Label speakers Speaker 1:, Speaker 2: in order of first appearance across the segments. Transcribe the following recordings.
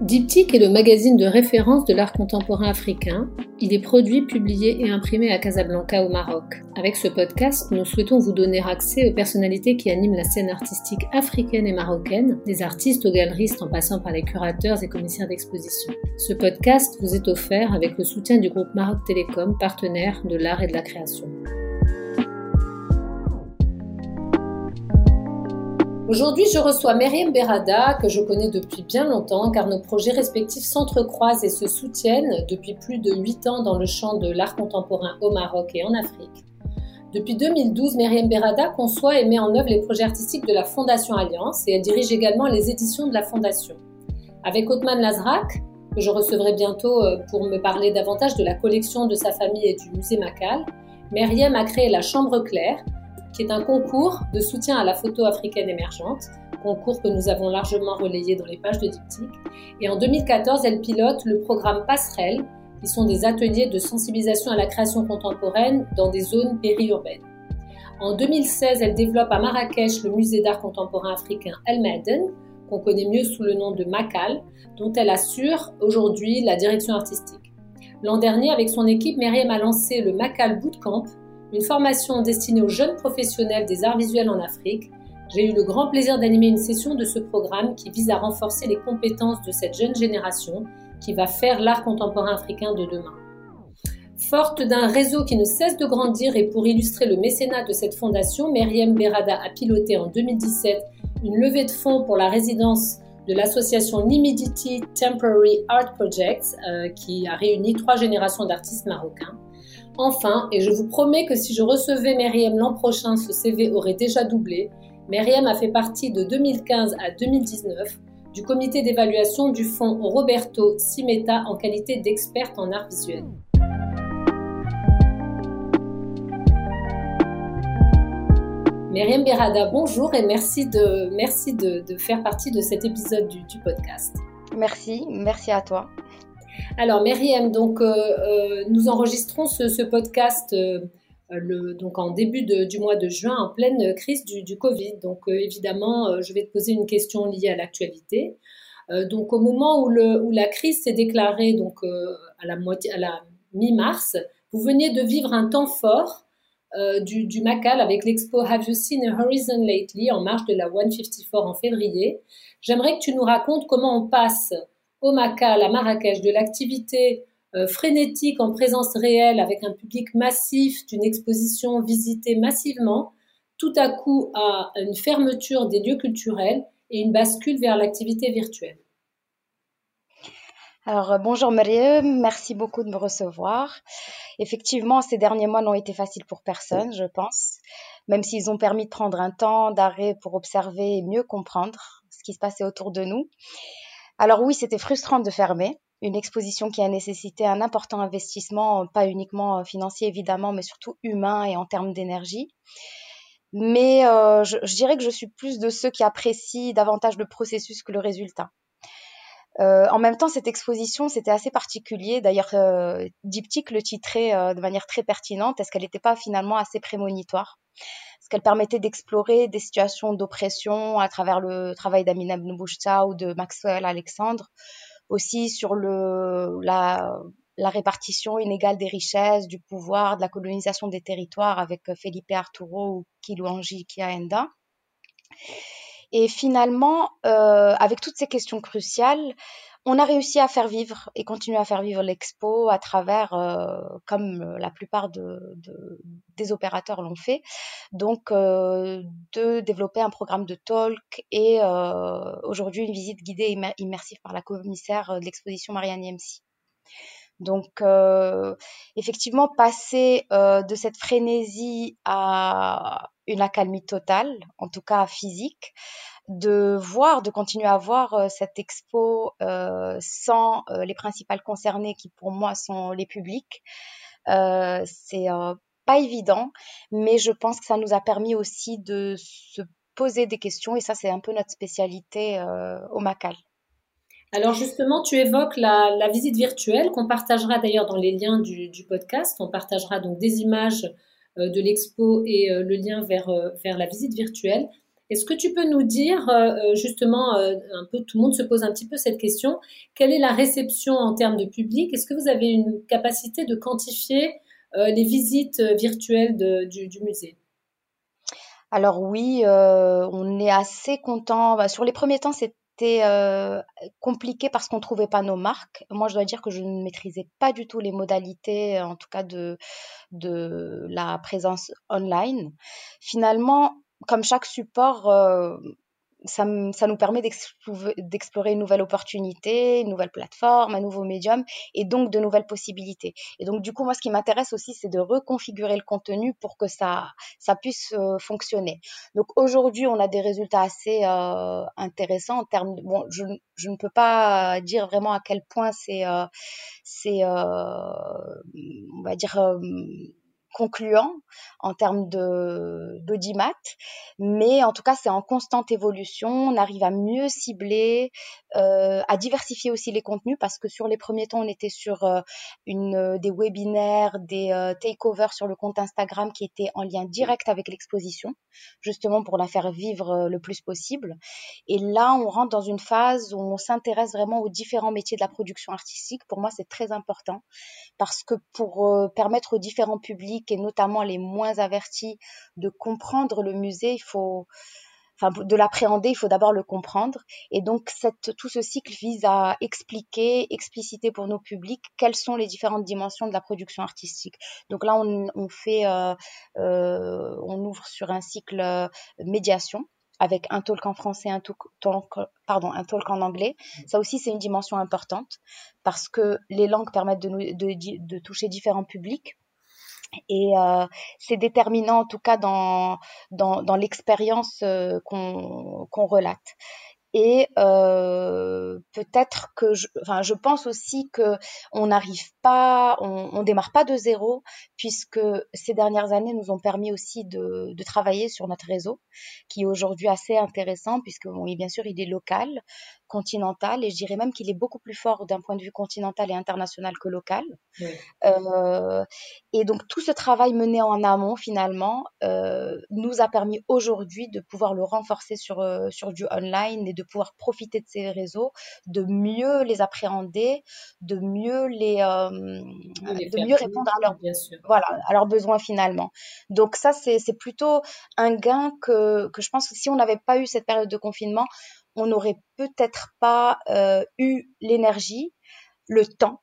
Speaker 1: Diptyque est le magazine de référence de l'art contemporain africain. Il est produit, publié et imprimé à Casablanca au Maroc. Avec ce podcast, nous souhaitons vous donner accès aux personnalités qui animent la scène artistique africaine et marocaine, des artistes aux galeristes en passant par les curateurs et commissaires d'exposition. Ce podcast vous est offert avec le soutien du groupe Maroc Télécom, partenaire de l'art et de la création. Aujourd'hui, je reçois Myriam Berada, que je connais depuis bien longtemps, car nos projets respectifs s'entrecroisent et se soutiennent depuis plus de 8 ans dans le champ de l'art contemporain au Maroc et en Afrique. Depuis 2012, Myriam Berada conçoit et met en œuvre les projets artistiques de la Fondation Alliance et elle dirige également les éditions de la Fondation. Avec Othman Lazrak, que je recevrai bientôt euh, pour me parler davantage de la collection de sa famille et du musée Macal, Myriam a créé la Chambre Claire, qui est un concours de soutien à la photo africaine émergente, concours que nous avons largement relayé dans les pages de Diptyque. Et en 2014, elle pilote le programme Passerelle, qui sont des ateliers de sensibilisation à la création contemporaine dans des zones périurbaines. En 2016, elle développe à Marrakech le musée d'art contemporain africain El Maden, qu'on connaît mieux sous le nom de Macal, dont elle assure aujourd'hui la direction artistique. L'an dernier, avec son équipe, Myriam a lancé le Macal Bootcamp, une formation destinée aux jeunes professionnels des arts visuels en Afrique. J'ai eu le grand plaisir d'animer une session de ce programme qui vise à renforcer les compétences de cette jeune génération qui va faire l'art contemporain africain de demain. Forte d'un réseau qui ne cesse de grandir et pour illustrer le mécénat de cette fondation, Myriam Berada a piloté en 2017 une levée de fonds pour la résidence de l'association Nimidity Temporary Art Projects euh, qui a réuni trois générations d'artistes marocains. Enfin, et je vous promets que si je recevais Myriam l'an prochain, ce CV aurait déjà doublé, Myriam a fait partie de 2015 à 2019 du comité d'évaluation du fonds Roberto Simeta en qualité d'experte en art visuel. Myriam Berada, bonjour et merci de, faire partie de cet épisode du podcast.
Speaker 2: Merci, merci à toi.
Speaker 1: Alors, Myriam, donc, euh, euh, nous enregistrons ce, podcast euh, donc en début du mois de juin, en pleine crise du, Covid. Donc, évidemment, je vais te poser une question liée à l'actualité. donc, au moment où, la crise s'est déclarée, donc à la mi-mars, vous veniez de vivre un temps fort du, du, Macal avec l'expo Have You Seen a Horizon Lately en marge de la 154 en février. J'aimerais que tu nous racontes comment on passe au Macal, à Marrakech, de l'activité euh, frénétique en présence réelle avec un public massif, d'une exposition visitée massivement, tout à coup à une fermeture des lieux culturels et une bascule vers l'activité virtuelle.
Speaker 2: Alors, euh, bonjour Mariam, merci beaucoup de me recevoir. Effectivement, ces derniers mois n'ont été faciles pour personne, je pense, même s'ils ont permis de prendre un temps d'arrêt pour observer et mieux comprendre ce qui se passait autour de nous. Alors oui, c'était frustrant de fermer une exposition qui a nécessité un important investissement, pas uniquement euh, financier évidemment, mais surtout humain et en termes d'énergie. Mais euh, je, dirais que je suis plus de ceux qui apprécient davantage le processus que le résultat. Euh, en même temps, cette exposition, c'était assez particulier. D'ailleurs, Diptyque le titrait de manière très pertinente. Est-ce qu'elle n'était pas finalement assez prémonitoire qu'elle permettait d'explorer des situations d'oppression à travers le travail d'Amina Ibn ou de Maxwell Alexandre, aussi sur la, répartition inégale des richesses, du pouvoir, de la colonisation des territoires avec Felipe Arturo ou Kiluanji Kiaenda. Et finalement, euh, avec toutes ces questions cruciales, on a réussi à faire vivre et continuer à faire vivre l'expo à travers, euh, comme euh, la plupart des opérateurs l'ont fait, donc euh, de développer un programme de talk et aujourd'hui une visite guidée immersive par la commissaire de l'exposition Marianne Yemsi. Donc, effectivement, passer de cette frénésie à une accalmie totale, en tout cas physique, de voir, de continuer à voir euh, cette expo euh, sans euh, les principales concernées qui pour moi sont les publics. c'est pas évident, mais je pense que ça nous a permis aussi de se poser des questions et ça c'est un peu notre spécialité au Macal.
Speaker 1: Alors justement, tu évoques la, visite virtuelle qu'on partagera d'ailleurs dans les liens du, podcast. On partagera donc des images de l'expo et le lien vers, vers la visite virtuelle. Est-ce que tu peux nous dire, justement, un peu, tout le monde se pose un petit peu cette question, quelle est la réception en termes de public? Est-ce que vous avez une capacité de quantifier les visites virtuelles du, musée?
Speaker 2: Alors oui, on est assez content. Bah, sur les premiers temps, c'est c'était euh, compliqué parce qu'on ne trouvait pas nos marques. Moi, je dois dire que je ne maîtrisais pas du tout les modalités, en tout cas de, de la présence online. Finalement, comme chaque support, euh, ça, nous permet d'explorer une nouvelle opportunité, une nouvelle plateforme, un nouveau médium et donc de nouvelles possibilités. Et donc, du coup, moi, ce qui m'intéresse aussi, c'est de reconfigurer le contenu pour que ça, puisse euh, fonctionner. Donc, aujourd'hui, on a des résultats assez euh, intéressants en termes de, bon, je, ne peux pas dire vraiment à quel point c'est, c'est, euh, on va dire, concluant en termes de d'audimat, mais en tout cas c'est en constante évolution. On arrive à mieux cibler, euh, à diversifier aussi les contenus parce que sur les premiers temps on était sur euh, une euh, des webinaires, des euh, takeovers sur le compte Instagram qui étaient en lien direct avec l'exposition, justement pour la faire vivre le plus possible. Et là on rentre dans une phase où on s'intéresse vraiment aux différents métiers de la production artistique. Pour moi c'est très important parce que pour permettre aux différents publics et notamment les moins avertis de comprendre le musée, il faut enfin de l'appréhender, il faut d'abord le comprendre. Et donc tout ce cycle vise à expliquer, expliciter pour nos publics quelles sont les différentes dimensions de la production artistique. Donc là, on, fait, euh, euh, on ouvre sur un cycle euh, médiation avec un talk en français, un talk, pardon, un talk en anglais. Ça aussi, c'est une dimension importante parce que les langues permettent de, de, de toucher différents publics. Et euh, c'est déterminant en tout cas dans, dans, l'expérience euh, qu'on qu'on relate. Et euh, peut-être que je, enfin, je pense aussi que on n'arrive pas, on, on démarre pas de zéro, puisque ces dernières années nous ont permis aussi de, de travailler sur notre réseau, qui est aujourd'hui assez intéressant, puisque bon, bien sûr il est local, continental et je dirais même qu'il est beaucoup plus fort d'un point de vue continental et international que local. Euh, et donc tout ce travail mené en amont finalement euh, nous a permis aujourd'hui de pouvoir le renforcer sur, euh, sur du online et de pouvoir profiter de ces réseaux, de mieux les appréhender, de mieux les, de, mieux répondre à leurs, voilà, à leurs besoins finalement. Donc ça c'est plutôt un gain que, que je pense que si on n'avait pas eu cette période de confinement, on n'aurait peut-être pas euh, eu l'énergie, le temps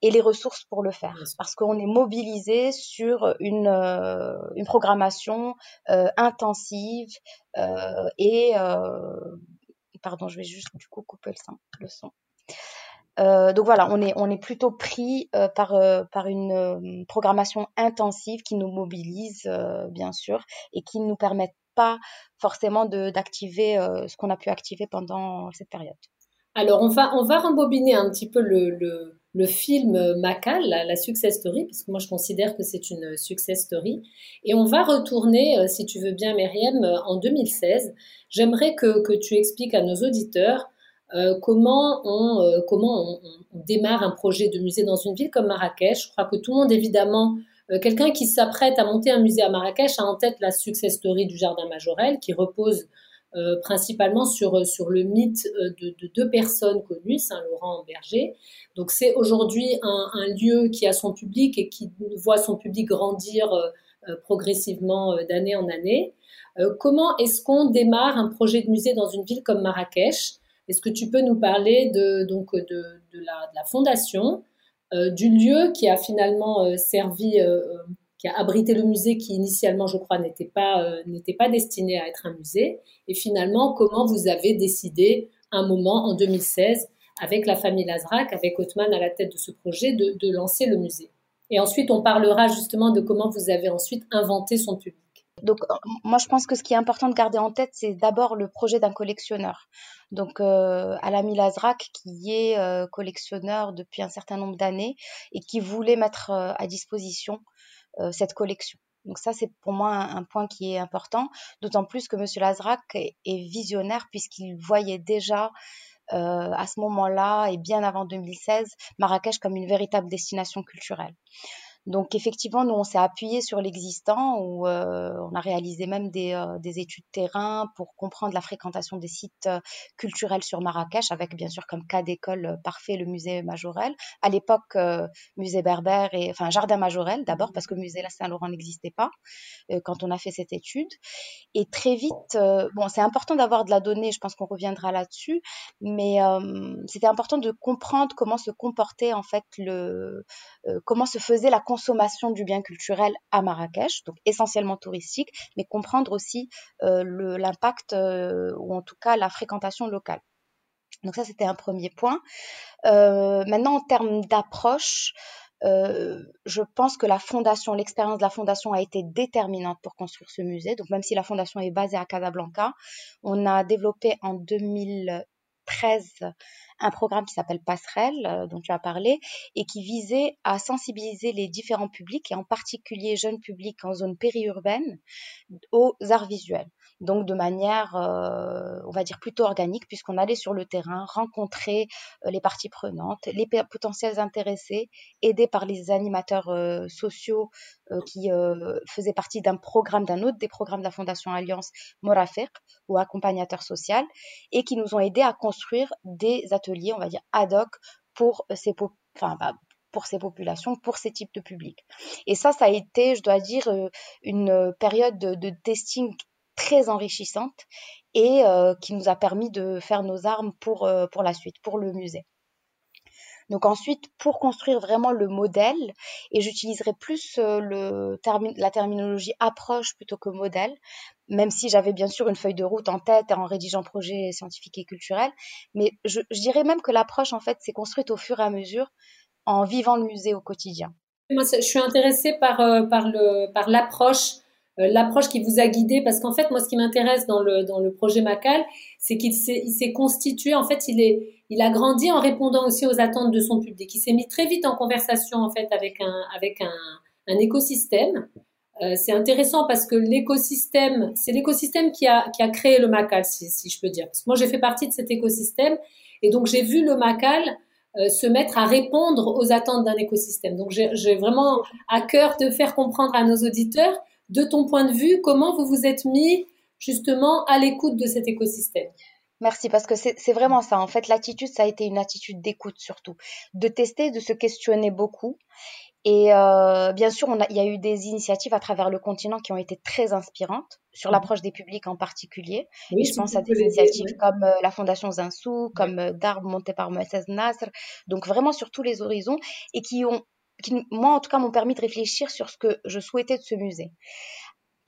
Speaker 2: et les ressources pour le faire. Parce qu'on est mobilisé sur une, euh, une programmation euh, intensive et pardon je vais juste du coup couper le son, son. donc voilà, on est, on est plutôt pris par, par une programmation intensive qui nous mobilise, bien sûr, et qui nous permet pas forcément d'activer euh, ce qu'on a pu activer pendant cette période.
Speaker 1: Alors, on va, on va rembobiner un petit peu le, le, film Macal, la, success story, parce que moi je considère que c'est une success story. Et on va retourner, euh, si tu veux bien, Myriam, euh, en 2016. J'aimerais que, que, tu expliques à nos auditeurs comment, on, comment on, démarre un projet de musée dans une ville comme Marrakech. Je crois que tout le monde, évidemment, euh, quelqu'un qui s'apprête à monter un musée à Marrakech a en tête la success story du Jardin Majorel, qui repose euh, principalement sur, euh, sur le mythe de, deux personnes connues, Saint-Laurent Berger. Donc c'est aujourd'hui un, lieu qui a son public et qui voit son public grandir progressivement d'année en année. comment est-ce qu'on démarre un projet de musée dans une ville comme Marrakech? Est-ce que tu peux nous parler de, donc, la, de la fondation, euh, du lieu qui a finalement euh, servi, euh, qui a abrité le musée qui initialement, je crois, n'était pas, n'était pas destiné à être un musée. Et finalement, comment vous avez décidé un moment en 2016 avec la famille Lazrac, avec Othman à la tête de ce projet, de, de lancer le musée? Et ensuite, on parlera justement de comment vous avez ensuite inventé son public.
Speaker 2: Donc, euh, moi, je pense que ce qui est important de garder en tête, c'est d'abord le projet d'un collectionneur. Donc, euh, Alami Lazrak, qui est euh, collectionneur depuis un certain nombre d'années et qui voulait mettre euh, à disposition cette collection. Donc ça, c'est pour moi un, point qui est important, d'autant plus que Monsieur Lazrak est, visionnaire puisqu'il voyait déjà à ce moment-là et bien avant 2016 Marrakech comme une véritable destination culturelle. Donc effectivement, nous, on s'est appuyé sur l'existant, où euh, on a réalisé même des, euh, des, études terrain pour comprendre la fréquentation des sites euh, culturels sur Marrakech, avec bien sûr comme cas d'école parfait le musée Majorel. À l'époque, musée berbère et enfin jardin Majorel d'abord, parce que musée La Saint-Laurent n'existait pas quand on a fait cette étude. Et très vite, bon, c'est important d'avoir de la donnée, je pense qu'on reviendra là-dessus, mais c'était important de comprendre comment se comportait en fait le, comment se faisait la consommation du bien culturel à Marrakech, donc essentiellement touristique, mais comprendre aussi euh, l'impact euh, ou en tout cas la fréquentation locale. Donc ça, c'était un premier point. Euh, maintenant, en termes d'approche, je pense que la fondation, l'expérience de la fondation a été déterminante pour construire ce musée. Donc même si la fondation est basée à Casablanca, on a développé en 2013 un programme qui s'appelle Passerelle, euh, dont tu as parlé, et qui visait à sensibiliser les différents publics, et en particulier jeunes publics en zone périurbaine, aux arts visuels. Donc de manière, euh, on va dire, plutôt organique, puisqu'on allait sur le terrain rencontrer euh, les parties prenantes, les potentiels intéressés, aidés par les animateurs sociaux qui faisaient partie d'un programme, d'un autre des programmes de la Fondation Alliance Morafek, ou accompagnateur social, et qui nous ont aidés à construire des ateliers on va dire, ad hoc pour ces, enfin, bah, pour ces populations, pour ces types de publics. Et ça, ça a été, je dois dire, euh, une période de, testing très enrichissante et euh, qui nous a permis de faire nos armes pour, euh, pour la suite, pour le musée. Donc ensuite, pour construire vraiment le modèle, et j'utiliserai plus le la terminologie approche plutôt que modèle, même si j'avais bien sûr une feuille de route en tête en rédigeant projet scientifique et culturel. Mais je, dirais même que l'approche, en fait, s'est construite au fur et à mesure en vivant le musée au quotidien.
Speaker 1: Moi, je suis intéressée par, euh, par, l'approche, euh, l'approche qui vous a guidé, parce qu'en fait, moi, ce qui m'intéresse dans le, dans le projet Macal, c'est qu'il s'est, il s'est constitué, en fait, il, est, il a grandi en répondant aussi aux attentes de son public. Il s'est mis très vite en conversation, en fait, avec un, avec un, un écosystème. Euh, c'est intéressant parce que l'écosystème, c'est l'écosystème qui a, qui a créé le Macal, si, si je peux dire. Parce que moi, j'ai fait partie de cet écosystème et donc j'ai vu le Macal euh, se mettre à répondre aux attentes d'un écosystème. Donc j'ai vraiment à cœur de faire comprendre à nos auditeurs, de ton point de vue, comment vous vous êtes mis justement à l'écoute de cet écosystème?
Speaker 2: Merci, parce que c'est vraiment ça. En fait, l'attitude, ça a été une attitude d'écoute surtout, de tester, de se questionner beaucoup. Et euh, bien sûr, il y a eu des initiatives à travers le continent qui ont été très inspirantes sur mmh. l'approche des publics en particulier. et je pense à des initiatives comme euh, la Fondation Zinsou, comme euh, Darb monté par Moïse Nasr, donc vraiment sur tous les horizons et qui ont, qui, moi en tout cas, m'ont permis de réfléchir sur ce que je souhaitais de ce musée.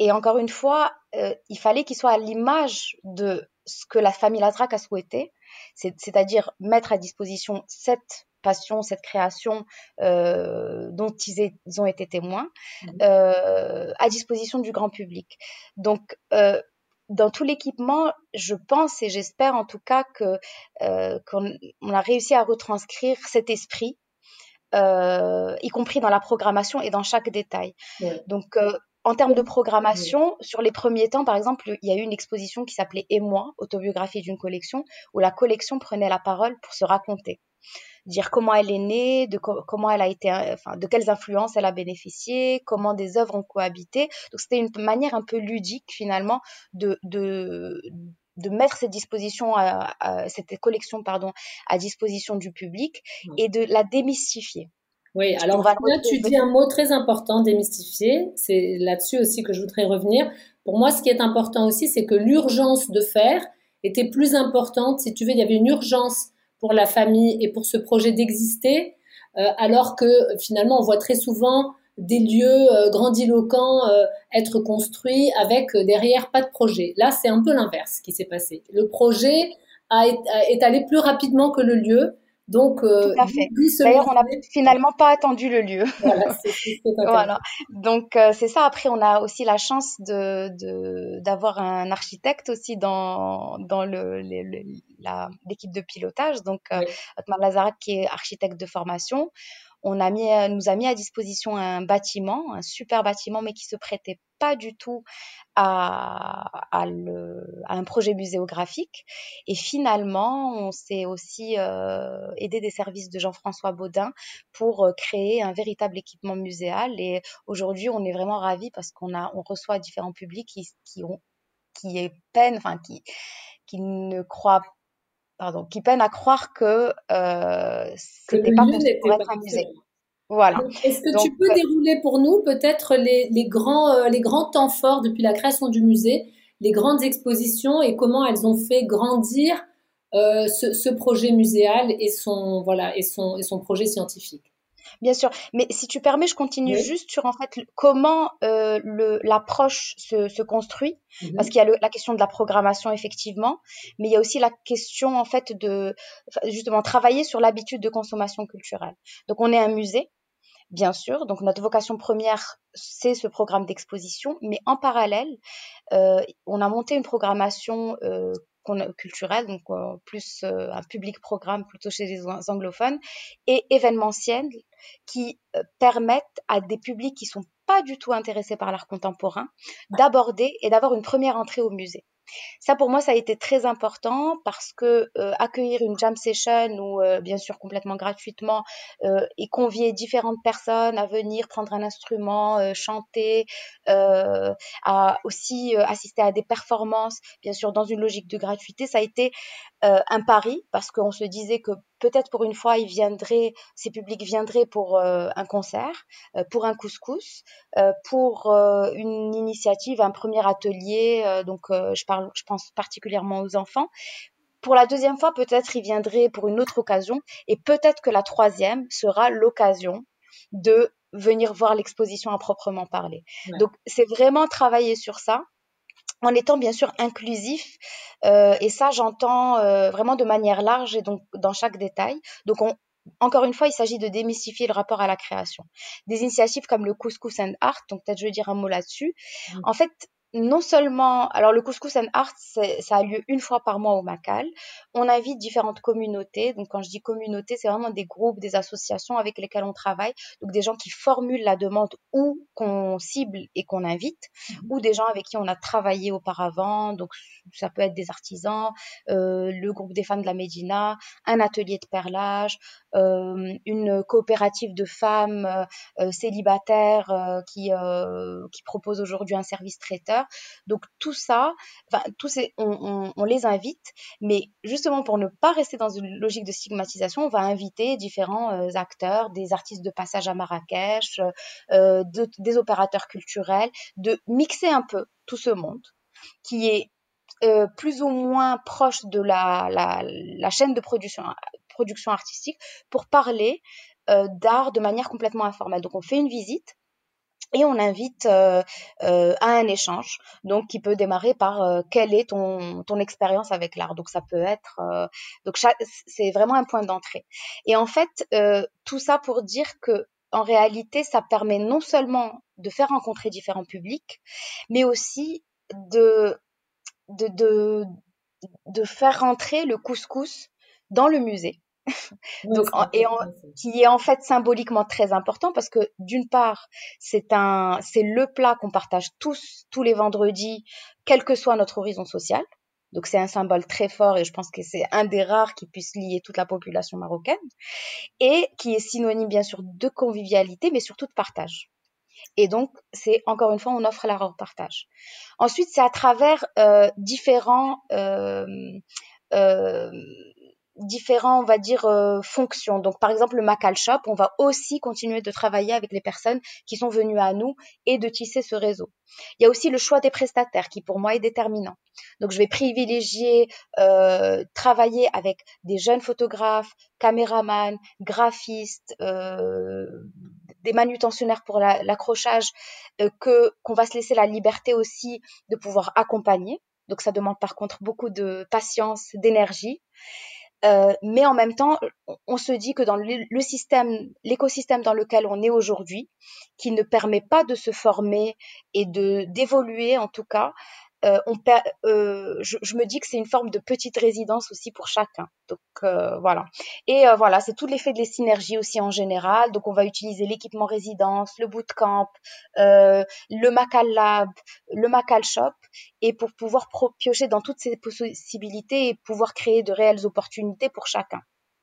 Speaker 2: Et encore une fois, euh, il fallait qu'il soit à l'image de ce que la famille Lazrak a souhaité, c'est-à-dire mettre à disposition cette passion, cette création euh, dont ils, ont été témoins, mmh. euh, à disposition du grand public. Donc, dans tout l'équipement, je pense et j'espère en tout cas que qu'on a réussi à retranscrire cet esprit, y compris dans la programmation et dans chaque détail. Donc, en termes de programmation, sur les premiers temps, par exemple, il y a eu une exposition qui s'appelait Et moi, autobiographie d'une collection, où la collection prenait la parole pour se raconter dire comment elle est née, de comment elle a été, euh, enfin, de quelles influences elle a bénéficié, comment des œuvres ont cohabité. Donc c'était une manière un peu ludique finalement de, de, de mettre cette disposition, à, cette collection pardon, à disposition du public mmh. et de la démystifier.
Speaker 1: Oui, alors là, tu dis un mot très important, démystifier. C'est là-dessus aussi que je voudrais revenir. Pour moi, ce qui est important aussi, c'est que l'urgence de faire était plus importante. Si tu veux, il y avait une urgence pour la famille et pour ce projet d'exister, euh, alors que finalement on voit très souvent des lieux euh, grandiloquents euh, être construits avec derrière pas de projet. Là, c'est un peu l'inverse qui s'est passé. Le projet a, est allé plus rapidement que le lieu donc,
Speaker 2: euh. D'ailleurs, on n'a finalement pas attendu le lieu. Voilà. voilà. Donc, euh, c'est ça. Après, on a aussi la chance de d'avoir un architecte aussi dans dans le, l'équipe de pilotage. Donc, euh, Lazara qui est architecte de formation. On a mis, nous a mis à disposition un bâtiment, un super bâtiment, mais qui se prêtait pas du tout à, à, le, à un projet muséographique. Et finalement, on s'est aussi euh, aidé des services de Jean-François Baudin pour euh, créer un véritable équipement muséal. Et aujourd'hui, on est vraiment ravis parce qu'on a, on reçoit différents publics qui, qui ont, qui est enfin qui, qui ne croient pardon, qui peinent à croire que euh, c'était pas pour être un musée.
Speaker 1: Voilà. Est-ce que tu peux euh, dérouler pour nous peut-être les, les, grands, euh, les grands temps forts depuis la création du musée, les grandes expositions et comment elles ont fait grandir euh, ce, ce, projet muséal et son, voilà, et son, et son projet scientifique?
Speaker 2: Bien sûr, mais si tu permets, je continue juste sur en fait comment euh, l'approche se, se, construit, mmh parce qu'il y a la question de la programmation effectivement, mais il y a aussi la question en fait de justement travailler sur l'habitude de consommation culturelle. Donc on est un musée, bien sûr. Donc notre vocation première, c'est ce programme d'exposition, mais en parallèle, euh, on a monté une programmation euh, culturelle, donc euh, plus euh, un public programme plutôt chez les anglophones, et événementiel qui euh, permettent à des publics qui sont pas du tout intéressés par l'art contemporain d'aborder et d'avoir une première entrée au musée. Ça, pour moi, ça a été très important parce que euh, accueillir une jam session ou euh, bien sûr complètement gratuitement euh, et convier différentes personnes à venir prendre un instrument, chanter, à aussi assister à des performances, bien sûr dans une logique de gratuité, ça a été un pari parce qu'on se disait que peut-être pour une fois, ils viendraient, ces publics viendraient pour euh, un concert, euh, pour un couscous, euh, pour une initiative, un premier atelier. donc, je parle, je pense particulièrement aux enfants. Pour la deuxième fois, peut-être ils viendraient pour une autre occasion, et peut-être que la troisième sera l'occasion de venir voir l'exposition à proprement parler. Donc, c'est vraiment travailler sur ça en étant bien sûr inclusif. Euh, et ça, j'entends euh, vraiment de manière large et donc dans chaque détail. Donc, on, encore une fois, il s'agit de démystifier le rapport à la création. Des initiatives comme le Couscous and Art, donc peut-être je vais dire un mot là-dessus. Mmh. En fait, non seulement, alors le couscous and art, ça a lieu une fois par mois au Macal. On invite différentes communautés. Donc quand je dis communauté, c'est vraiment des groupes, des associations avec lesquelles on travaille. Donc des gens qui formulent la demande ou qu'on cible et qu'on invite, mmh ou des gens avec qui on a travaillé auparavant. Donc ça peut être des artisans, euh, le groupe des femmes de la Médina, un atelier de perlage, euh, une coopérative de femmes euh, euh célibataires euh, qui qui propose aujourd'hui un service traiteur donc tout ça, enfin, tous ces, on, les invite, mais justement pour ne pas rester dans une logique de stigmatisation, on va inviter différents euh, acteurs, des artistes de passage à Marrakech, euh, des opérateurs culturels, de mixer un peu tout ce monde qui est euh, plus ou moins proche de la, chaîne de production, production artistique pour parler d'art de manière complètement informelle. Donc on fait une visite et on invite euh, euh, à un échange, donc qui peut démarrer par euh, quelle est ton, ton expérience avec l'art? Donc ça peut être, donc c'est vraiment un point d'entrée. Et en fait, tout ça pour dire que en réalité, ça permet non seulement de faire rencontrer différents publics, mais aussi de de, de, de faire rentrer le couscous dans le musée. Donc, et qui est en fait symboliquement très important parce que d'une part, c'est un, c'est le plat qu'on partage tous, tous les vendredis, quel que soit notre horizon social. Donc c'est un symbole très fort et je pense que c'est un des rares qui puisse lier toute la population marocaine et qui est synonyme bien sûr de convivialité mais surtout de partage. Et donc c'est encore une fois on offre la partage. Ensuite c'est à travers euh, différents euh, euh, différents, on va dire, euh, fonctions. Donc, par exemple, le Macal Shop, on va aussi continuer de travailler avec les personnes qui sont venues à nous et de tisser ce réseau. Il y a aussi le choix des prestataires qui, pour moi, est déterminant. Donc, je vais privilégier euh, travailler avec des jeunes photographes, caméramans, graphistes, euh, des manutentionnaires pour l'accrochage, que qu'on va se laisser la liberté aussi de pouvoir accompagner. Donc, ça demande par contre beaucoup de patience, d'énergie. Euh, mais en même temps, on se dit que dans le, système, l'écosystème dans lequel on est aujourd'hui, qui ne permet pas de se former et de d'évoluer en tout cas, euh, on euh, je, je, me dis que c'est une forme de petite résidence aussi pour chacun. Donc euh, voilà. Et euh, voilà, c'est tout l'effet des synergies aussi en général. Donc on va utiliser l'équipement résidence, le bootcamp, euh, le Macal Lab, le Macal Shop, et pour pouvoir piocher dans toutes ces possibilités et pouvoir créer de réelles opportunités pour chacun.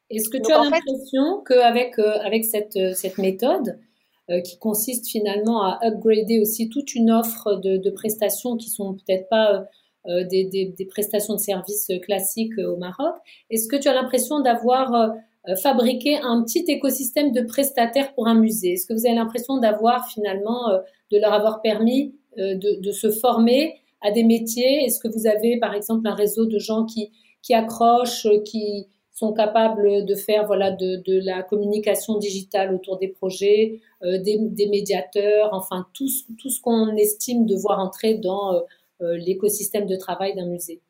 Speaker 1: Est-ce que tu as l'impression qu'avec avec cette, cette méthode, euh, qui consiste finalement à upgrader aussi toute une offre de, de prestations qui sont peut-être pas euh, des, des, des, prestations de services classiques au Maroc. Est-ce que tu as l'impression d'avoir euh, fabriqué un petit écosystème de prestataires pour un musée? Est-ce que vous avez l'impression d'avoir finalement, de leur avoir permis de, de, se former à des métiers? Est-ce que vous avez par exemple un réseau de gens qui, qui accrochent, qui, sont capables de faire voilà de, de la communication digitale autour des projets, euh, des, des, médiateurs, enfin tout, tout ce qu'on estime devoir entrer dans euh, euh, l'écosystème de travail d'un musée.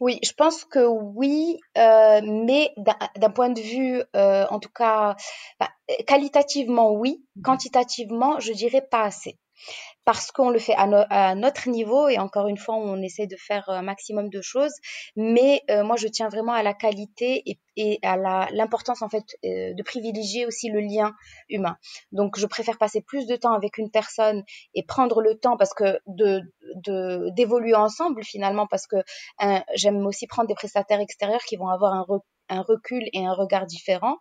Speaker 2: Oui, je pense que oui, euh, mais d'un point de vue, en tout cas, bah, qualitativement oui, quantitativement, je dirais pas assez parce qu'on le fait à, notre niveau et encore une fois on essaie de faire un maximum de choses. Mais euh, moi je tiens vraiment à la qualité et, et à l'importance en fait euh, de privilégier aussi le lien humain. Donc je préfère passer plus de temps avec une personne et prendre le temps parce que de d'évoluer ensemble finalement parce que j'aime aussi prendre des prestataires extérieurs qui vont avoir un, un recul et un regard différent.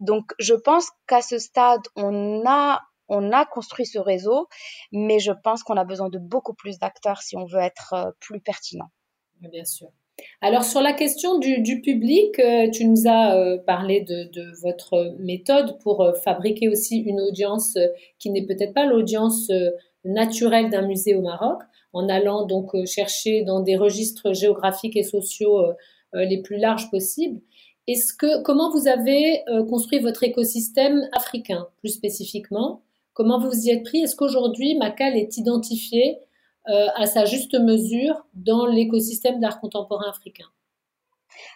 Speaker 2: Donc, je pense qu'à ce stade, on a on a construit ce réseau, mais je pense qu'on a besoin de beaucoup plus d'acteurs si on veut être euh, plus pertinent.
Speaker 1: Bien sûr. Alors sur la question du, public, euh, tu nous as euh, parlé de, votre méthode pour fabriquer aussi une audience qui n'est peut-être pas l'audience naturelle d'un musée au Maroc, en allant donc chercher dans des registres géographiques et sociaux les plus larges possibles. Est-ce que comment vous avez construit votre écosystème africain plus spécifiquement? Comment vous y êtes pris? Est-ce qu'aujourd'hui, Macal est identifié euh, à sa juste mesure dans l'écosystème d'art contemporain africain?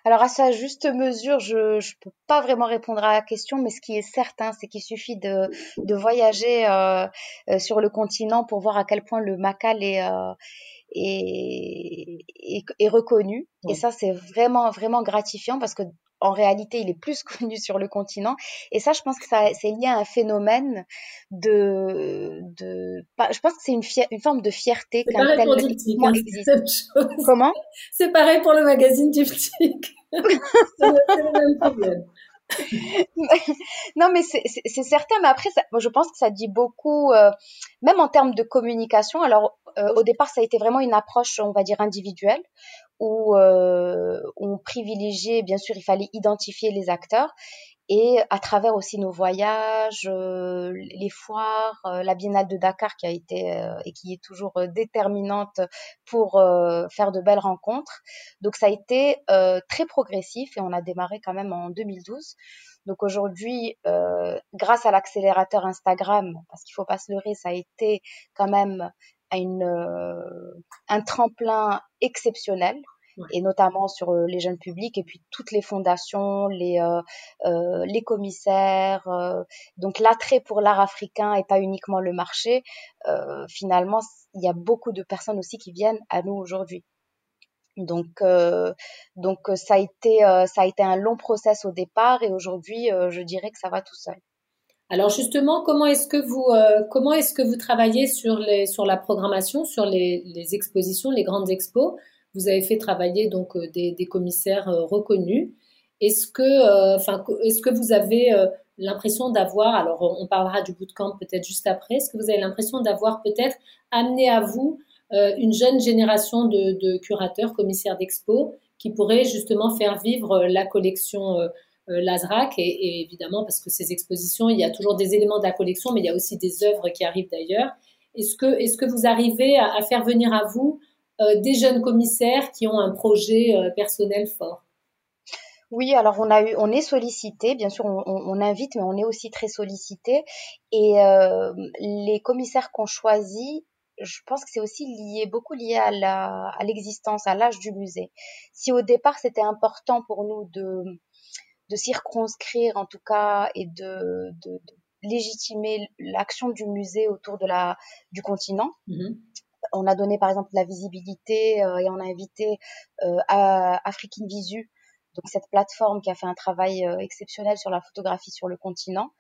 Speaker 2: Alors à sa juste mesure, je ne peux pas vraiment répondre à la question, mais ce qui est certain, c'est qu'il suffit de, de voyager euh, euh, sur le continent pour voir à quel point le Macal est, est, est, reconnu. Et ça, c'est vraiment, vraiment gratifiant parce que en réalité, il est plus connu sur le continent. Et ça, je pense que ça, c'est lié à un phénomène de, de, je pense que c'est une, une forme de fierté
Speaker 1: qu'un tel hein, existe.
Speaker 2: Comment?
Speaker 1: C'est pareil pour le magazine Diptyque. c'est le même problème.
Speaker 2: non, mais c'est certain, mais après, ça, je pense que ça dit beaucoup, euh, même en termes de communication. Alors, euh, au départ, ça a été vraiment une approche, on va dire, individuelle, où euh, on privilégiait, bien sûr, il fallait identifier les acteurs et à travers aussi nos voyages, euh, les foires, euh, la Biennale de Dakar qui a été euh, et qui est toujours déterminante pour faire de belles rencontres. Donc ça a été très progressif et on a démarré quand même en 2012. Donc aujourd'hui, grâce à l'accélérateur Instagram, parce qu'il faut pas se leurrer, ça a été quand même une, un tremplin exceptionnel et notamment sur euh, les jeunes publics et puis toutes les fondations, les euh, euh, les commissaires. donc l'attrait pour l'art africain et pas uniquement le marché. finalement, il y a beaucoup de personnes aussi qui viennent à nous aujourd'hui. Donc, donc ça a été ça a été un long process au départ et aujourd'hui, je dirais que ça va tout seul.
Speaker 1: Alors justement, comment est-ce que vous comment est-ce que vous travaillez sur les sur la programmation, sur les, expositions, les grandes expos? Vous avez fait travailler donc euh, des, commissaires euh, reconnus. Est-ce que, euh, enfin, est-ce que vous avez l'impression d'avoir, alors on parlera du bootcamp peut-être juste après, est-ce que vous avez l'impression d'avoir peut-être amené à vous une jeune génération de, curateurs, commissaires d'expo, qui pourraient justement faire vivre la collection Lazrac et, évidemment parce que ces expositions, il y a toujours des éléments de la collection, mais il y a aussi des œuvres qui arrivent d'ailleurs. Est-ce que, est-ce que vous arrivez à faire venir à vous euh, des jeunes commissaires qui ont un projet euh, personnel fort?
Speaker 2: Oui, alors on a eu, on est sollicité, bien sûr, on, invite, mais on est aussi très sollicité. Et euh, les commissaires qu'on choisit, je pense que c'est aussi lié, beaucoup lié à l'existence, à l'âge du musée. Si au départ c'était important pour nous de, de circonscrire en tout cas et de, de, légitimer l'action du musée autour de la, du continent, mm-hmm. On a donné par exemple la visibilité et on a invité à African Visu, donc cette plateforme qui a fait un travail exceptionnel sur la photographie sur le continent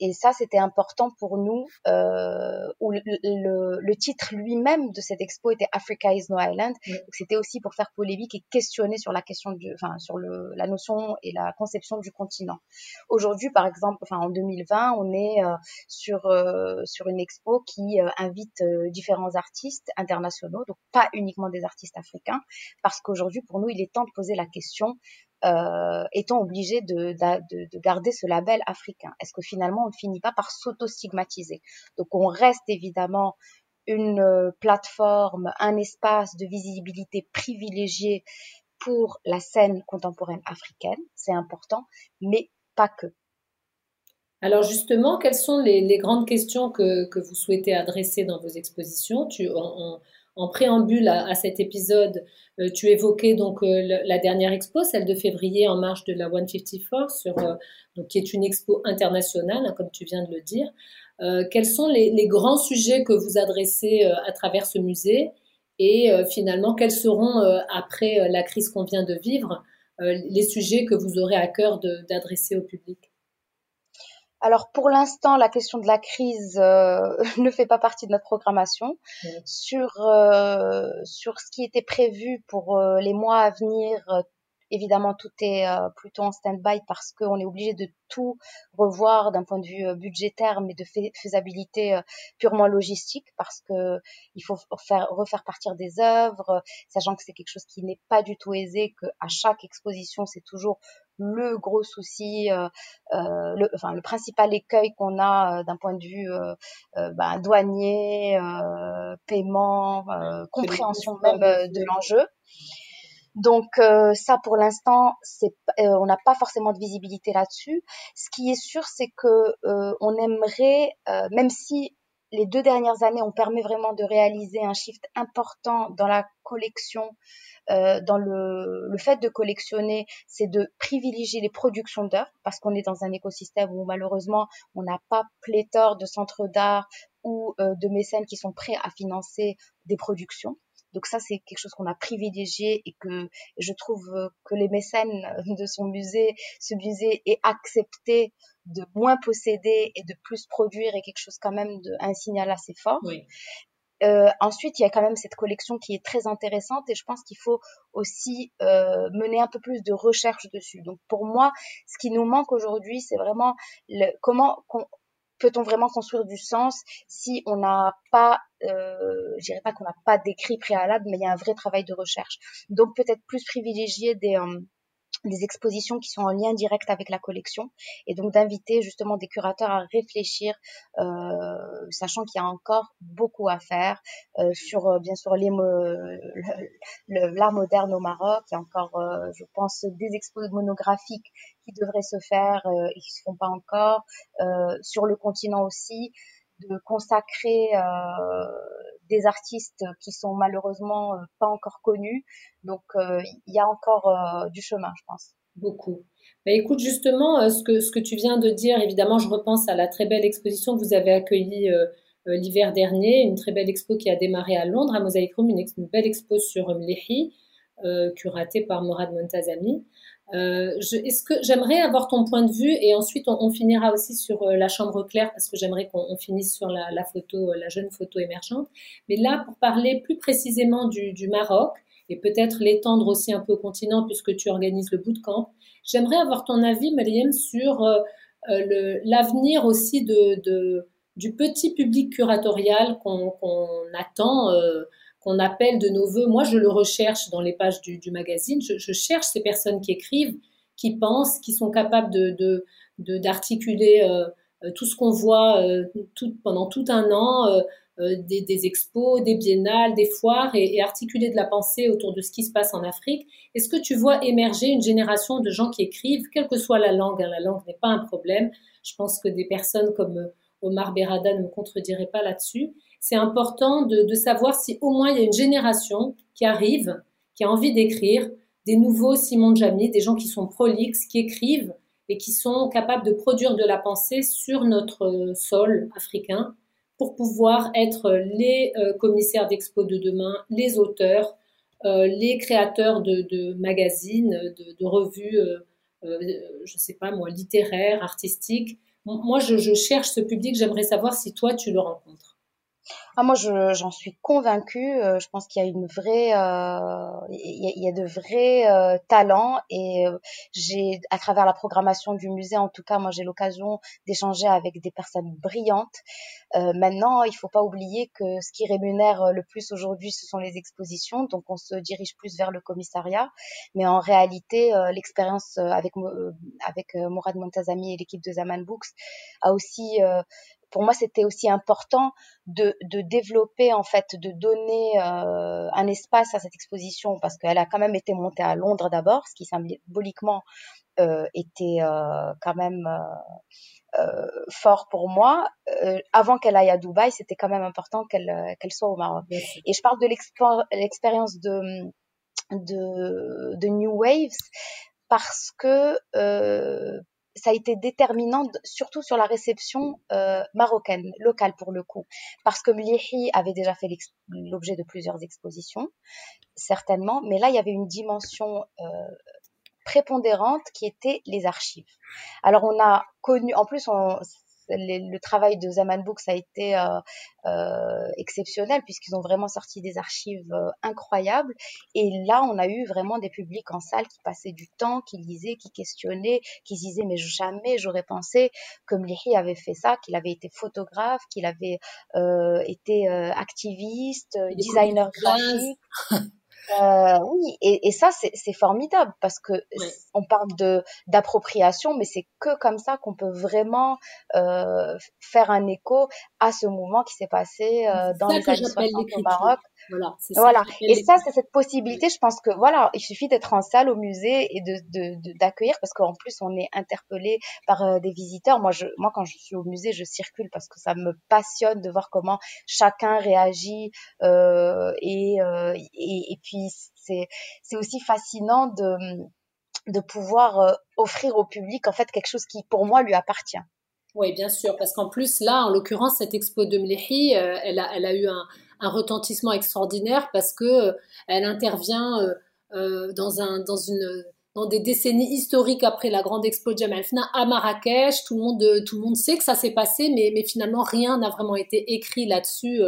Speaker 2: et ça, c'était important pour nous, euh, où le, le, titre lui-même de cette expo était Africa is no island. Donc c'était aussi pour faire polémique et questionner sur la question du, enfin sur le, la notion et la conception du continent. Aujourd'hui, par exemple, enfin en 2020, on est euh, sur euh, sur une expo qui euh, invite différents artistes internationaux, donc pas uniquement des artistes africains, parce qu'aujourd'hui, pour nous, il est temps de poser la question euh, étant obligé de, de, de, garder ce label africain? Est-ce que finalement on ne finit pas par s'auto-stigmatiser? Donc on reste évidemment une euh, plateforme, un espace de visibilité privilégié pour la scène contemporaine africaine, c'est important, mais pas que.
Speaker 1: Alors justement, quelles sont les, les grandes questions que, que, vous souhaitez adresser dans vos expositions? Tu, en préambule à, cet épisode, euh, tu évoquais donc euh, la dernière expo, celle de février en marge de la 154, sur, euh, donc, qui est une expo internationale, hein, comme tu viens de le dire. quels sont les, grands sujets que vous adressez à travers ce musée et finalement quels seront, après la crise qu'on vient de vivre, les sujets que vous aurez à cœur d'adresser au public?
Speaker 2: Alors pour l'instant, la question de la crise euh, ne fait pas partie de notre programmation. Sur euh, sur ce qui était prévu pour euh, les mois à venir, évidemment tout est plutôt en stand-by parce qu'on est obligé de tout revoir d'un point de vue budgétaire, mais de faisabilité purement logistique parce que il faut faire refaire partir des œuvres, sachant que c'est quelque chose qui n'est pas du tout aisé, que à chaque exposition c'est toujours le gros souci, euh, euh, le, enfin le principal écueil qu'on a euh, d'un point de vue ben, douanier, paiement, compréhension même de l'enjeu. Donc ça, pour l'instant, c'est, on n'a pas forcément de visibilité là-dessus. Ce qui est sûr, c'est que on aimerait, même si les deux dernières années ont permis vraiment de réaliser un shift important dans la collection euh, dans le, le, fait de collectionner, c'est de privilégier les productions d'œuvres parce qu'on est dans un écosystème où malheureusement on n'a pas pléthore de centres d'art ou euh, de mécènes qui sont prêts à financer des productions. Donc ça, c'est quelque chose qu'on a privilégié et que je trouve que les mécènes de son musée, ce musée est accepté de moins posséder et de plus produire et quelque chose quand même de un signal assez fort. Oui. Euh, ensuite, il y a quand même cette collection qui est très intéressante et je pense qu'il faut aussi euh, mener un peu plus de recherche dessus. Donc pour moi, ce qui nous manque aujourd'hui, c'est vraiment le, comment peut-on vraiment construire du sens si on n'a pas, euh, je dirais pas qu'on n'a pas d'écrit préalable, mais il y a un vrai travail de recherche. Donc peut-être plus privilégier des euh, des expositions qui sont en lien direct avec la collection et donc d'inviter justement des curateurs à réfléchir, euh, sachant qu'il y a encore beaucoup à faire euh, sur euh, bien sûr l'art moderne au Maroc. Il y a encore, euh, je pense, des expos monographiques qui devraient se faire euh, et qui se font pas encore. sur le continent aussi, de consacrer des artistes qui sont malheureusement euh, pas encore connus. Donc euh, il y a encore euh, du chemin, je pense.
Speaker 1: Beaucoup. Bah, écoute, justement, ce que, ce que tu viens de dire, évidemment, je repense à la très belle exposition que vous avez accueillie l'hiver dernier, une très belle expo qui a démarré à Londres, à Mosaic Room, une, belle expo sur Mlehi, curatée par Morad Montazami. Euh, Est-ce que j'aimerais avoir ton point de vue et ensuite on, finira aussi sur euh, la chambre claire parce que j'aimerais qu'on finisse sur la, photo, euh, la jeune photo émergente. Mais là, pour parler plus précisément du, Maroc et peut-être l'étendre aussi un peu au continent puisque tu organises le bootcamp, j'aimerais avoir ton avis, Mariam, sur l'avenir aussi du petit public curatorial qu'on qu attend qu'on appelle de nos voeux. Moi, je le recherche dans les pages du, du magazine. Je, je, cherche ces personnes qui écrivent, qui pensent, qui sont capables de d'articuler euh, euh, tout ce qu'on voit euh, tout, pendant tout un an, euh, euh, des, des, expos, des biennales, des foires, et, et, articuler de la pensée autour de ce qui se passe en Afrique. Est-ce que tu vois émerger une génération de gens qui écrivent, quelle que soit la langue hein, La langue n'est pas un problème. Je pense que des personnes comme Omar Berada ne me contrediraient pas là-dessus c'est important de, de, savoir si au moins il y a une génération qui arrive, qui a envie d'écrire, des nouveaux Simon Jamy, des gens qui sont prolixes, qui écrivent et qui sont capables de produire de la pensée sur notre sol africain pour pouvoir être les commissaires d'expo de demain, les auteurs, les créateurs de, magazines, de, revues, je ne sais pas moi, littéraires, artistiques. Moi, je cherche ce public, j'aimerais savoir si toi, tu le rencontres.
Speaker 2: Ah, moi, j'en suis convaincue. Euh, je pense qu'il y a une vraie, euh, il, y a, de vrais euh, talents et j'ai, à travers la programmation du musée, en tout cas, moi, j'ai l'occasion d'échanger avec des personnes brillantes. maintenant, il faut pas oublier que ce qui rémunère le plus aujourd'hui, ce sont les expositions. Donc, on se dirige plus vers le commissariat. Mais en réalité, l'expérience avec avec Mourad Montazami et l'équipe de Zaman Books a aussi pour moi, c'était aussi important de, de, développer, en fait, de donner euh, un espace à cette exposition parce qu'elle a quand même été montée à Londres d'abord, ce qui symboliquement euh, était euh, quand même euh, euh, fort pour moi. Euh, avant qu'elle aille à Dubaï, c'était quand même important qu'elle qu'elle soit au Maroc. Et je parle de l'expérience de, de, de New Waves parce que euh, ça a été déterminant, surtout sur la réception euh, marocaine, locale pour le coup, parce que Mlihi avait déjà fait l'objet de plusieurs expositions, certainement, mais là, il y avait une dimension euh, prépondérante qui était les archives. Alors, on a connu, en plus, le travail de Zaman Books a été euh, euh, exceptionnel puisqu'ils ont vraiment sorti des archives euh, incroyables. Et là, on a eu vraiment des publics en salle qui passaient du temps, qui lisaient, qui questionnaient, qui disaient mais jamais j'aurais pensé que Mlihi avait fait ça, qu'il avait été photographe, qu'il avait été activiste, designer graphique. Euh, oui, et, et ça c'est formidable parce que on parle de d'appropriation, mais c'est que comme ça qu'on peut vraiment euh, faire un écho à ce mouvement qui s'est passé euh, dans les années 60 au Maroc. Voilà. voilà. Et ça, c'est cette possibilité. Je pense que voilà, il suffit d'être en salle au musée et de d'accueillir parce qu'en plus on est interpellé par euh, des visiteurs. Moi, je, moi, quand je suis au musée, je circule parce que ça me passionne de voir comment chacun réagit euh, et, euh, et, et puis c'est c'est aussi fascinant de de pouvoir offrir au public en fait quelque chose qui pour moi lui appartient.
Speaker 1: Oui, bien sûr, parce qu'en plus là, en l'occurrence, cette expo de Mlehi, elle, a, elle a eu un, un retentissement extraordinaire parce que euh, elle intervient euh, euh, dans un dans une dans des décennies historiques après la grande expo de Jamal Fna à Marrakech. Tout le monde, tout le monde sait que ça s'est passé, mais, mais finalement rien n'a vraiment été écrit là-dessus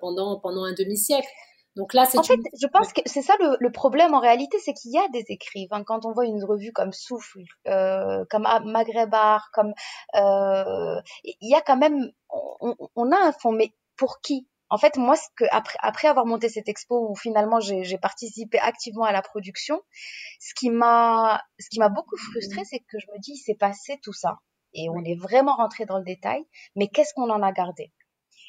Speaker 1: pendant, pendant un demi-siècle.
Speaker 2: Donc là, c'est en fait, je pense que c'est ça le, problème en réalité, c'est qu'il y a des écrivains. Quand on voit une revue comme Souffle, euh, comme Maghreb comme euh, il y a quand même, on, on, a un fond, mais pour qui? En fait, moi, ce que, après, après avoir monté cette expo où finalement j'ai participé activement à la production, ce qui m'a, ce qui m'a beaucoup frustré, c'est que je me dis, il s'est passé tout ça et on est vraiment rentré dans le détail, mais qu'est-ce qu'on en a gardé?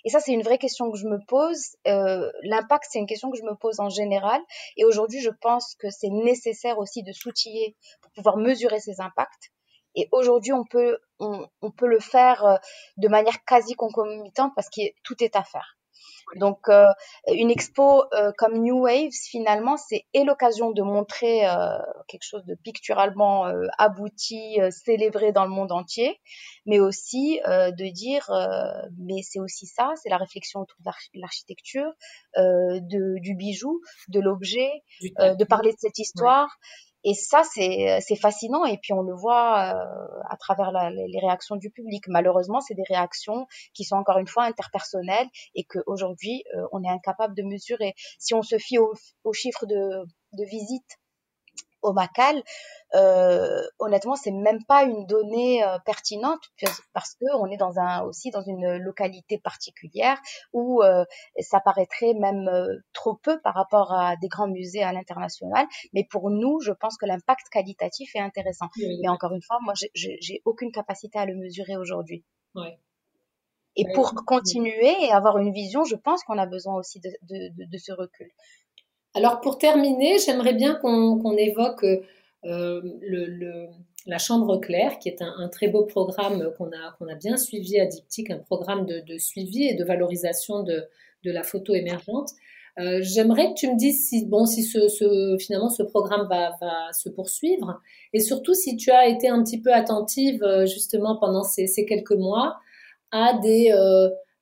Speaker 2: Et ça, c'est une vraie question que je me pose. Euh, L'impact, c'est une question que je me pose en général. Et aujourd'hui, je pense que c'est nécessaire aussi de s'outiller pour pouvoir mesurer ces impacts. Et aujourd'hui, on peut, on, on, peut le faire euh, de manière quasi concomitante parce que tout est à faire. Donc, euh, une expo euh, comme New Waves, finalement, c'est et l'occasion de montrer euh, quelque chose de picturalement abouti, célébré dans le monde entier, mais aussi de dire, mais c'est aussi ça, c'est la réflexion autour de l'architecture, du bijou, de l'objet, de parler de cette histoire. Et ça, c'est fascinant. Et puis, on le voit euh, à travers les réactions du public. Malheureusement, c'est des réactions qui sont encore une fois interpersonnelles et qu'aujourd'hui, euh, on est incapable de mesurer. Si on se fie aux chiffres de, de visites au Macal, euh, honnêtement, c'est même pas une donnée euh, pertinente parce que on est dans un aussi dans une localité particulière où euh, ça paraîtrait même euh, trop peu par rapport à des grands musées à l'international. Mais pour nous, je pense que l'impact qualitatif est intéressant. Mais encore une fois, moi, j'ai aucune capacité à le mesurer aujourd'hui. Ouais. Et pour continuer et avoir une vision, je pense qu'on a besoin aussi de, de, de, de ce recul.
Speaker 1: Alors pour terminer, j'aimerais bien qu'on évoque euh, la Chambre claire, qui est un, très beau programme qu'on a, bien suivi à Diptyque, un programme de, suivi et de valorisation de, la photo émergente. Euh, j'aimerais que tu me dises si, bon, si ce, finalement ce programme va, se poursuivre et surtout si tu as été un petit peu attentive euh, justement pendant ces quelques mois à des,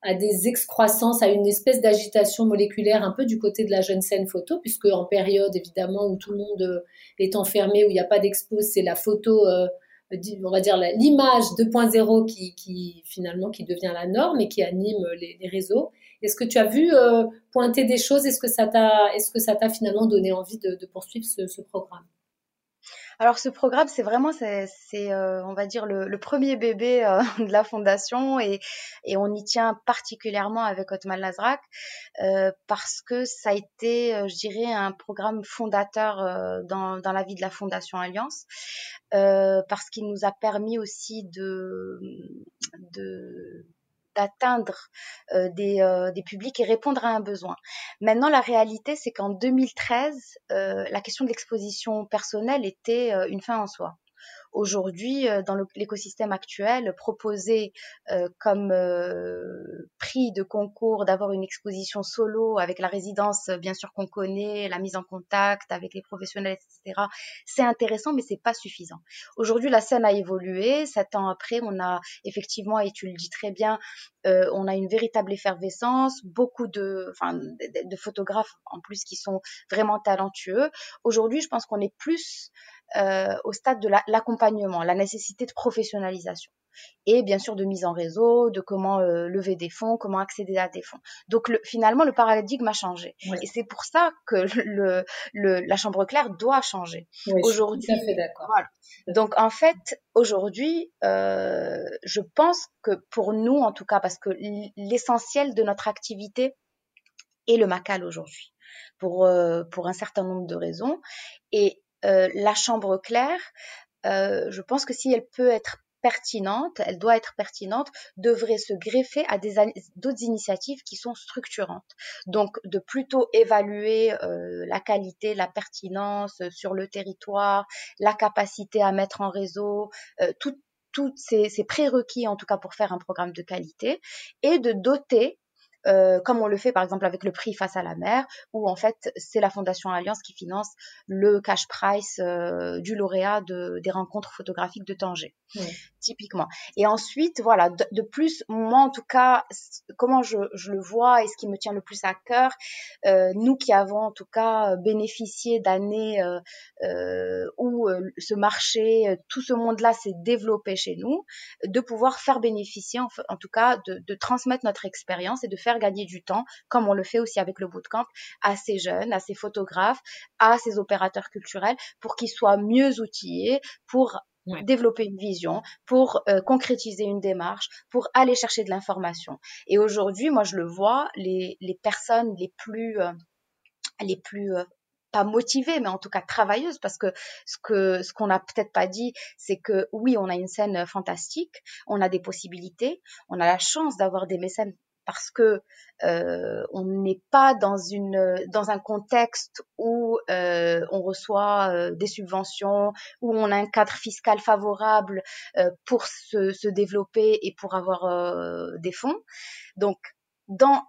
Speaker 1: à des excroissances, à une espèce d'agitation moléculaire un peu du côté de la jeune scène photo, puisque en période évidemment où tout le monde euh, est enfermé, où il n'y a pas d'expo, c'est la photo, euh, on va dire l'image 2.0 qui, qui, finalement qui devient la norme et qui anime les, réseaux. Est-ce que tu as vu euh, pointer des choses? Est-ce que ça t'a, est-ce que ça t'a finalement donné envie de, poursuivre ce programme?
Speaker 2: Alors ce programme, c'est vraiment, c'est, euh, on va dire, le, premier bébé euh, de la fondation et, et, on y tient particulièrement avec Otman Lazrak euh, parce que ça a été, je dirais, un programme fondateur dans, dans, la vie de la Fondation Alliance parce qu'il nous a permis aussi de, de d'atteindre euh, des, euh, des, publics et répondre à un besoin. Maintenant, la réalité, c'est qu'en 2013, euh, la question de l'exposition personnelle était une fin en soi aujourd'hui euh, dans l'écosystème actuel proposer euh, comme euh, prix de concours d'avoir une exposition solo avec la résidence bien sûr qu'on connaît, la mise en contact avec les professionnels, etc. C'est intéressant, mais c'est pas suffisant. Aujourd'hui, la scène a évolué. Sept ans après, on a effectivement, et tu le dis très bien, on a une véritable effervescence, beaucoup de, de, de, photographes en plus qui sont vraiment talentueux. Aujourd'hui, je pense qu'on est plus euh, au stade de l'accompagnement, la, nécessité de professionnalisation et bien sûr de mise en réseau, de comment euh, lever des fonds, comment accéder à des fonds. Donc le, finalement, le paradigme a changé. Et c'est pour ça que le, le, la chambre claire doit changer.
Speaker 1: Oui, aujourd'hui.
Speaker 2: Voilà. Donc en fait, aujourd'hui, euh, je pense que pour nous, en tout cas, parce que l'essentiel de notre activité est le Macal aujourd'hui, pour, euh, pour un certain nombre de raisons. Et la chambre claire, euh, je pense que si elle peut être pertinente, elle doit être pertinente, devrait se greffer à des d'autres initiatives qui sont structurantes. Donc de plutôt évaluer euh, la qualité, la pertinence sur le territoire, la capacité à mettre en réseau, euh, toutes ces, ces, prérequis en tout cas pour faire un programme de qualité, et de doter euh, comme on le fait par exemple avec le prix Face à la mer, où en fait c'est la Fondation Alliance qui finance le cash price euh, du lauréat de, des rencontres photographiques de Tanger, typiquement. Et ensuite, voilà, de, plus, moi en tout cas, comment je, je, le vois et ce qui me tient le plus à cœur, euh, nous qui avons en tout cas bénéficié d'années où ce marché, tout ce monde-là s'est développé chez nous, de pouvoir faire bénéficier en, en tout cas de, de transmettre notre expérience et de faire gagner du temps, comme on le fait aussi avec le bootcamp, à ces jeunes, à ces photographes, à ces opérateurs culturels, pour qu'ils soient mieux outillés pour développer une vision, pour euh, concrétiser une démarche, pour aller chercher de l'information. Et aujourd'hui, moi, je le vois, les, les personnes les plus, euh, les plus euh, pas motivées, mais en tout cas travailleuses, parce que ce que ce qu'on n'a peut-être pas dit, c'est que oui, on a une scène fantastique, on a des possibilités, on a la chance d'avoir des mécènes parce que euh, on n'est pas dans un contexte où euh, on reçoit euh, des subventions, où on a un cadre fiscal favorable pour se, se, développer et pour avoir des fonds. Donc dans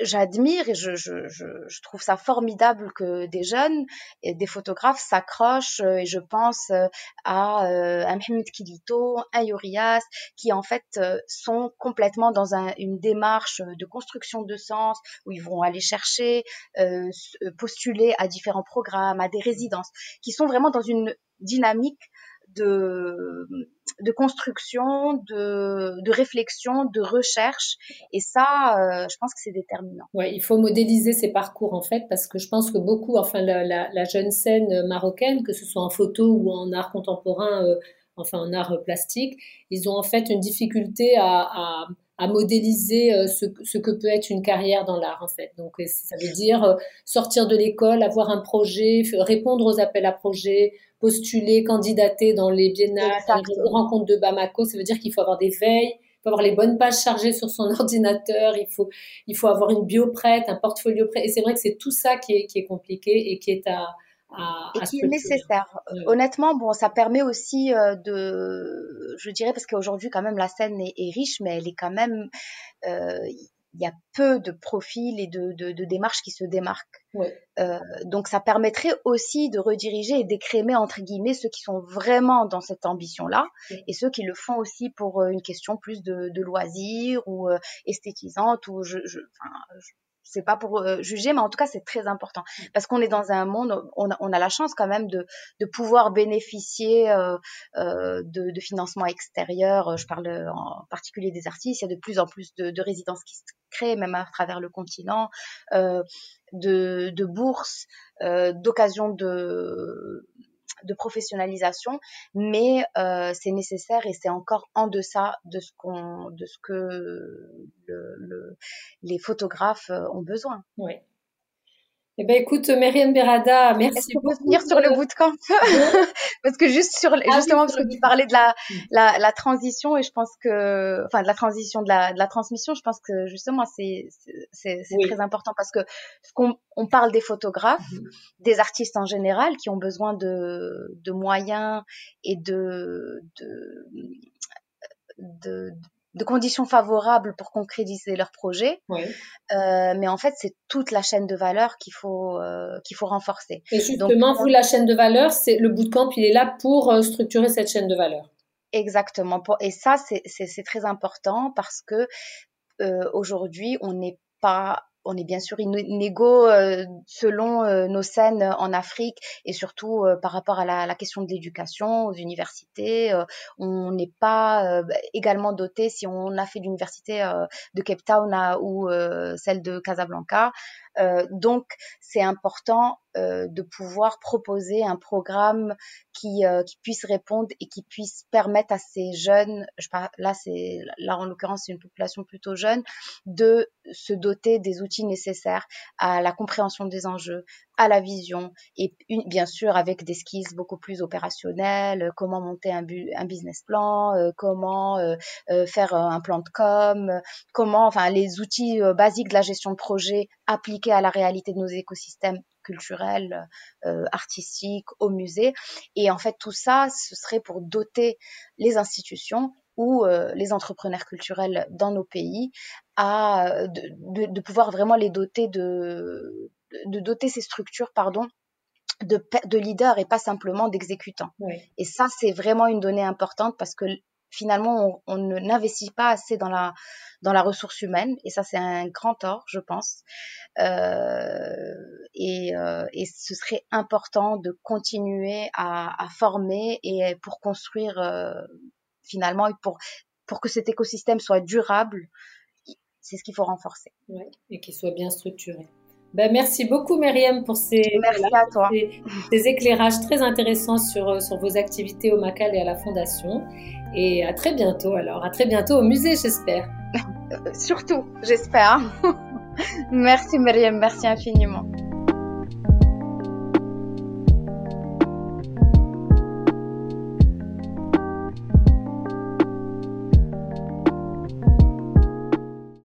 Speaker 2: j'admire et je, je, je, je, trouve ça formidable que des jeunes et des photographes s'accrochent euh, et je pense euh, à euh, un Mohamed Kilito, un Yorias qui en fait sont complètement dans un, une démarche de construction de sens où ils vont aller chercher, euh, postuler à différents programmes, à des résidences, qui sont vraiment dans une dynamique de, construction, de, réflexion, de recherche. Et ça, euh, je pense que c'est déterminant.
Speaker 1: Ouais, il faut modéliser ces parcours en fait, parce que je pense que beaucoup, enfin la, la, jeune scène marocaine, que ce soit en photo ou en art contemporain, euh, enfin en art plastique, ils ont en fait une difficulté à à modéliser euh, ce, ce, que peut être une carrière dans l'art en fait. Donc ça veut dire sortir de l'école, avoir un projet, répondre aux appels à projets, postuler, candidater dans les biennales, les rencontres de Bamako. Ça veut dire qu'il faut avoir des veilles, il faut avoir les bonnes pages chargées sur son ordinateur, il faut, il faut avoir une bio prête, un portfolio prêt. Et c'est vrai que c'est tout ça qui est, qui est compliqué et qui est à, à,
Speaker 2: et qui est nécessaire. Honnêtement, bon, ça permet aussi euh, de, je dirais, parce qu'aujourd'hui quand même la scène est, est, riche, mais elle est quand même, euh, il y a peu de profils et de, de, de démarches qui se démarquent. Euh, donc ça permettrait aussi de rediriger et d'écrémer entre guillemets ceux qui sont vraiment dans cette ambition-là et ceux qui le font aussi pour euh, une question plus de, de loisirs ou euh, esthétisante ou je, je, enfin, je c'est pas pour euh, juger, mais en tout cas, c'est très important parce qu'on est dans un monde, on a, on a, la chance quand même de, de pouvoir bénéficier euh, euh, de, de financement extérieur. Je parle en particulier des artistes. Il y a de plus en plus de, de résidences qui se créent, même à travers le continent, euh, de, de bourses, euh, d'occasions de de professionnalisation, mais euh, c'est nécessaire et c'est encore en deçà de ce qu'on, de ce que le, le, les photographes euh, ont besoin.
Speaker 1: Eh ben écoute, Myriam Berada, merci Est-ce
Speaker 2: beaucoup. venir sur le bootcamp Parce que juste sur, ah justement, parce que tu parlais de la, la, la, transition et je pense que, enfin, de la transition, de la, de la transmission, je pense que justement, c'est, c'est, c'est très important parce que ce qu'on, on parle des photographes, mm-hmm. des artistes en général qui ont besoin de, de moyens et de, de, de, de conditions favorables pour concrétiser leur projet. Oui. Euh, mais en fait, c'est toute la chaîne de valeur qu'il faut euh, qu'il faut renforcer.
Speaker 1: Et justement, vous, la chaîne de valeur, c'est le bootcamp, il est là pour euh, structurer cette chaîne de valeur.
Speaker 2: Exactement. Et ça, c'est très important parce que aujourd'hui, on n'est pas on est bien sûr inégaux euh, selon euh, nos scènes en Afrique et surtout euh, par rapport à la, question de l'éducation aux universités. on n'est pas également doté si on a fait l'université de Cape Town ou celle de Casablanca. Donc c'est important euh, de pouvoir proposer un programme qui, euh, puisse répondre et qui puisse permettre à ces jeunes, là c'est là en l'occurrence c'est une population plutôt jeune, de se doter des outils nécessaires à la compréhension des enjeux, à la vision et bien sûr avec des skills beaucoup plus opérationnels, comment monter un, un business plan, euh, comment faire un plan de com, comment enfin les outils basiques de la gestion de projet appliqués à la réalité de nos écosystèmes culturel, euh, artistique, au musée. Et en fait, tout ça, ce serait pour doter les institutions ou euh, les entrepreneurs culturels dans nos pays à de, de, pouvoir vraiment les doter de, de doter ces structures, pardon, de, de leaders et pas simplement d'exécutants. Et ça, c'est vraiment une donnée importante parce que finalement, on, on n'investit pas assez dans la, dans la ressource humaine, et ça, c'est un grand tort, je pense. Euh, et, euh, et, ce serait important de continuer à, à former et pour construire euh, finalement, pour, pour que cet écosystème soit durable, c'est ce qu'il faut renforcer.
Speaker 1: Ouais, et qu'il soit bien structuré. Ben, merci beaucoup, Myriam, pour ces, ces, éclairages très intéressants sur, sur vos activités au Macal et à la Fondation. Et à très bientôt, alors. À très bientôt au musée, j'espère.
Speaker 2: Surtout, j'espère. merci, Myriam. Merci infiniment.